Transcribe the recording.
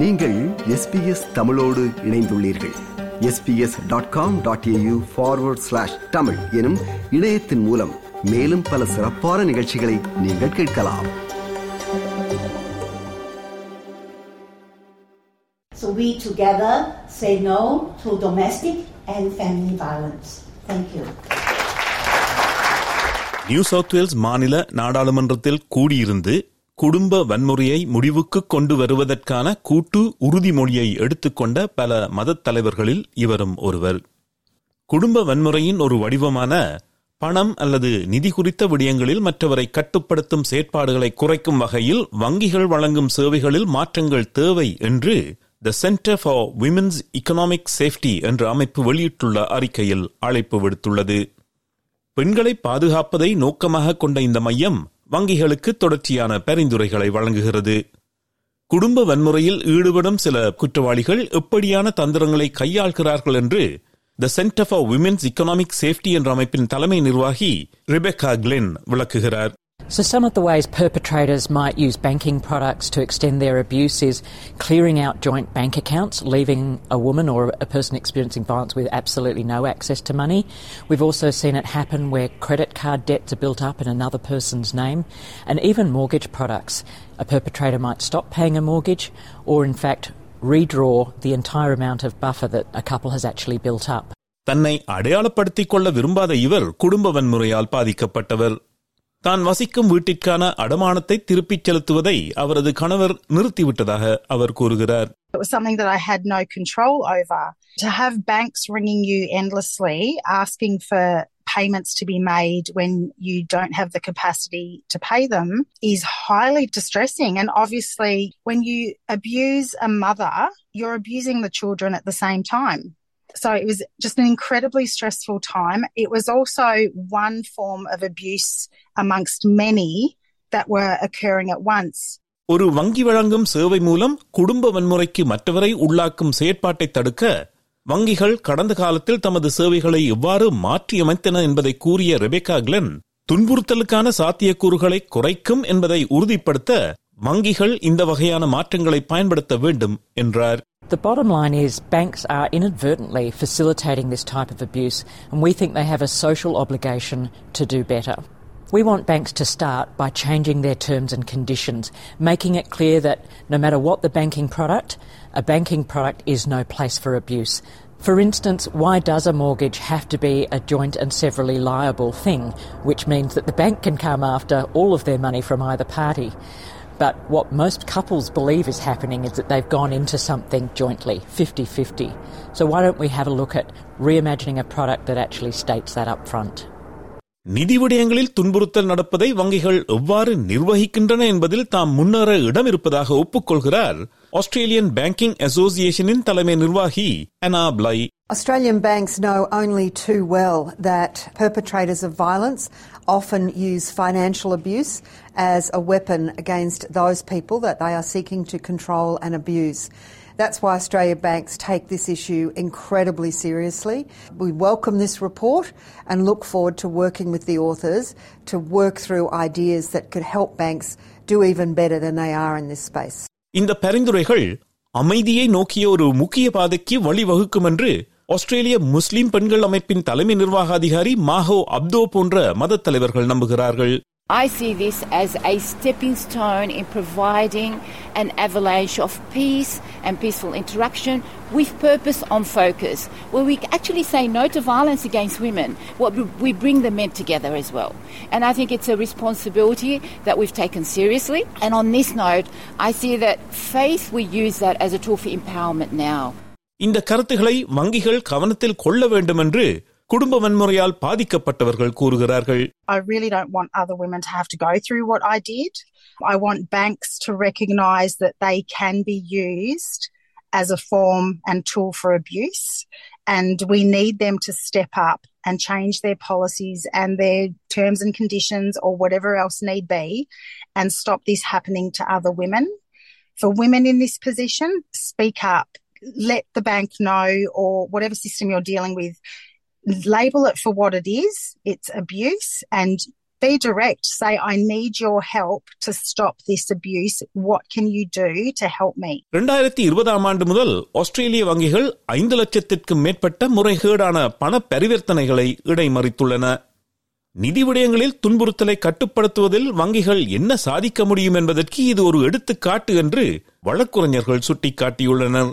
நீங்கள் எஸ்பிஎஸ் தமிழோடு இணைந்துள்ளீர்கள் SBS dot com dot AU forward slash Tamil எனும் இணையத்தின் மூலம் மேலும் பல சிறப்பான நிகழ்ச்சிகளை நீங்கள் கேட்கலாம் So we together say no to domestic and family violence. Thank you. New South Wales மாநில நாடாளுமன்றத்தில் கூடியிருந்து குடும்ப வன்முறையை முடிவுக்கு கொண்டு வருவதற்கான கூட்டு உறுதிமொழியை எடுத்துக்கொண்ட பல மதத் தலைவர்களில் இவரும் ஒருவர். குடும்ப வன்முறையின் ஒரு வடிவமான பணம் அல்லது நிதி குறித்த விடயங்களில் மற்றவரை கட்டுப்படுத்தும் செயற்பாடுகளை குறைக்கும் வகையில் வங்கிகள் வழங்கும் சேவைகளில் மாற்றங்கள் தேவை என்று the Centre for Women's Economic Safety என்ற அமைப்பு வெளியிட்டுள்ள அறிக்கையில் அழைப்பு விடுத்துள்ளது. பெண்களை பாதுகாப்பதை நோக்கமாக கொண்ட இந்த மையம் வங்கிகளுக்கு தொடர்ச்சியான பரிந்துரைகளை வழங்குகிறது. குடும்ப வன்முறையில் ஈடுபடும் சில குற்றவாளிகள் எப்படியான தந்திரங்களை கையாள்கிறார்கள் என்று the Centre for Women's Economic Safety என்ற அமைப்பின் தலைமை நிர்வாகி ரிபெக்கா கிளென் விளக்குகிறார். So, some of the ways perpetrators might use banking products to extend their abuse is clearing out joint bank accounts, leaving a woman or a person experiencing violence with absolutely no access to money. We've also seen it happen where credit card debts are built up in another person's name, and even mortgage products. A perpetrator might stop paying a mortgage or, in fact, redraw the entire amount of buffer that a couple has actually built up. தன்னை அடையாளப்படுத்திக் கொள்ள விரும்பாத இவர் குடும்ப வன்முறையால் பாதிக்கப்பட்டவர் தான் வசிக்கும் வீட்டிற்கான அடமானத்தை திருப்பிச் செலுத்துவதை அவரது கணவர் நிறுத்திவிட்டதாக அவர் கூறுகிறார் It was something that I had no control over. To have banks ringing you endlessly asking for payments to be made when you don't have the capacity to pay them is highly distressing. And obviously, when you abuse a mother, you're abusing the children at the same time. So it was just an incredibly stressful time. It was also one form of abuse amongst many that were occurring at once. ஒரு வங்கி வழங்கும் சேவை மூலம் குடும்ப வன்முறைக்கு மற்றவரை உள்ளாக்கும் செயற்பாட்டை தடுக்க வங்கிகள் கடந்த காலத்தில் தமது சேவைகளை எவ்வாறு மாற்றியமைத்தன என்பதை கூறிய ரெபேக்கா கிளென் துன்புறுத்தலுக்கான சாத்தியக்கூறுகளை குறைக்கும் என்பதை உறுதிப்படுத்த வங்கிகள் இந்த வகையான மாற்றங்களை பயன்படுத்த வேண்டும் என்றார் The bottom line is banks are inadvertently facilitating this type of abuse, and we think they have a social obligation to do better. We want banks to start by changing their terms and conditions, making it clear that no matter what the banking product, a banking product is no place for abuse. For instance, why does a mortgage have to be a joint and severally liable thing, which means that the bank can come after all of their money from either party? But what most couples believe is happening is that they've gone into something jointly, 50 50. So why don't we have a look at reimagining a product that actually states that up front? நிதி விடயங்களில் துன்புறுத்தல் நடப்பதை வங்கிகள் எவ்வாறு நிர்வகிக்கின்றன என்பதில் தாம் முன்னேற இடம் இருப்பதாக ஒப்புக்கொள்கிறார் ஆஸ்திரேலியன் பேங்கிங் அசோசியேஷனின் தலைமை நிர்வாகி அனா ply Australian banks know only too well that perpetrators of violence often use financial abuse as a weapon against those people that they are seeking to control and abuse. That's why Australia banks take this issue incredibly seriously. We welcome this report and look forward to working with the authors to work through ideas that could help banks do even better than they are in this space. இந்த பரிந்துரைகள் அமைதியை நோக்கிய ஒரு முக்கிய பாதைக்கு வழிவகுக்கும் என்று ஆஸ்திரேலிய முஸ்லிம் பெண்கள் அமைப்பின் தலைமை நிர்வாக அதிகாரி மாஹோ அப்தோ போன்ற மதத் தலைவர்கள் நம்புகிறார்கள் I see this as a stepping stone in providing an avalanche of peace and peaceful interaction with purpose on focus, where we actually say no to violence against women, what we bring the men together as well. And I think it's a responsibility that we've taken seriously. And on this note, I see that faith, we use that as a tool for empowerment now. இந்த கருத்துக்களை வங்கிகள் கவனத்தில் கொள்ள வேண்டும் என்று குடும்ப வன்முறையால் பாதிக்கப்பட்டவர்கள் கூறுகிறார்கள் I really don't want other women to have to go through what I did. I want banks to recognise that they can be used as a form and tool for abuse. And we need them to step up and change their policies and their terms and conditions or whatever else need be and stop this happening to other women. For women in this position, speak up. Let the bank know or whatever system you're dealing with label it for what it is it's abuse and Be direct. Say, I need your help to stop this abuse. What can you do to help me? இரண்டாயிரத்தி இருபதாம் ஆண்டு முதல் ஆஸ்திரேலிய வங்கிகள் ஐந்து லட்சத்திற்கும் மேற்பட்ட முறைகேடான பண பரிவர்த்தனைகளை இடைமறித்துள்ளன நிதி விடயங்களில் துன்புறுத்தலை கட்டுப்படுத்துவதில் வங்கிகள் என்ன சாதிக்க முடியும் என்பதற்கு இது ஒரு எடுத்துக்காட்டு என்று வழக்குரைஞர்கள் சுட்டிக்காட்டியுள்ளனர்